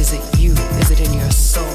Is it you? Is it in your soul?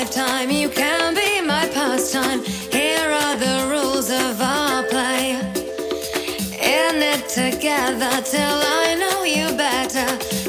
lifetime. You can be my pastime. Here are the rules of our play. In it together till I know you better.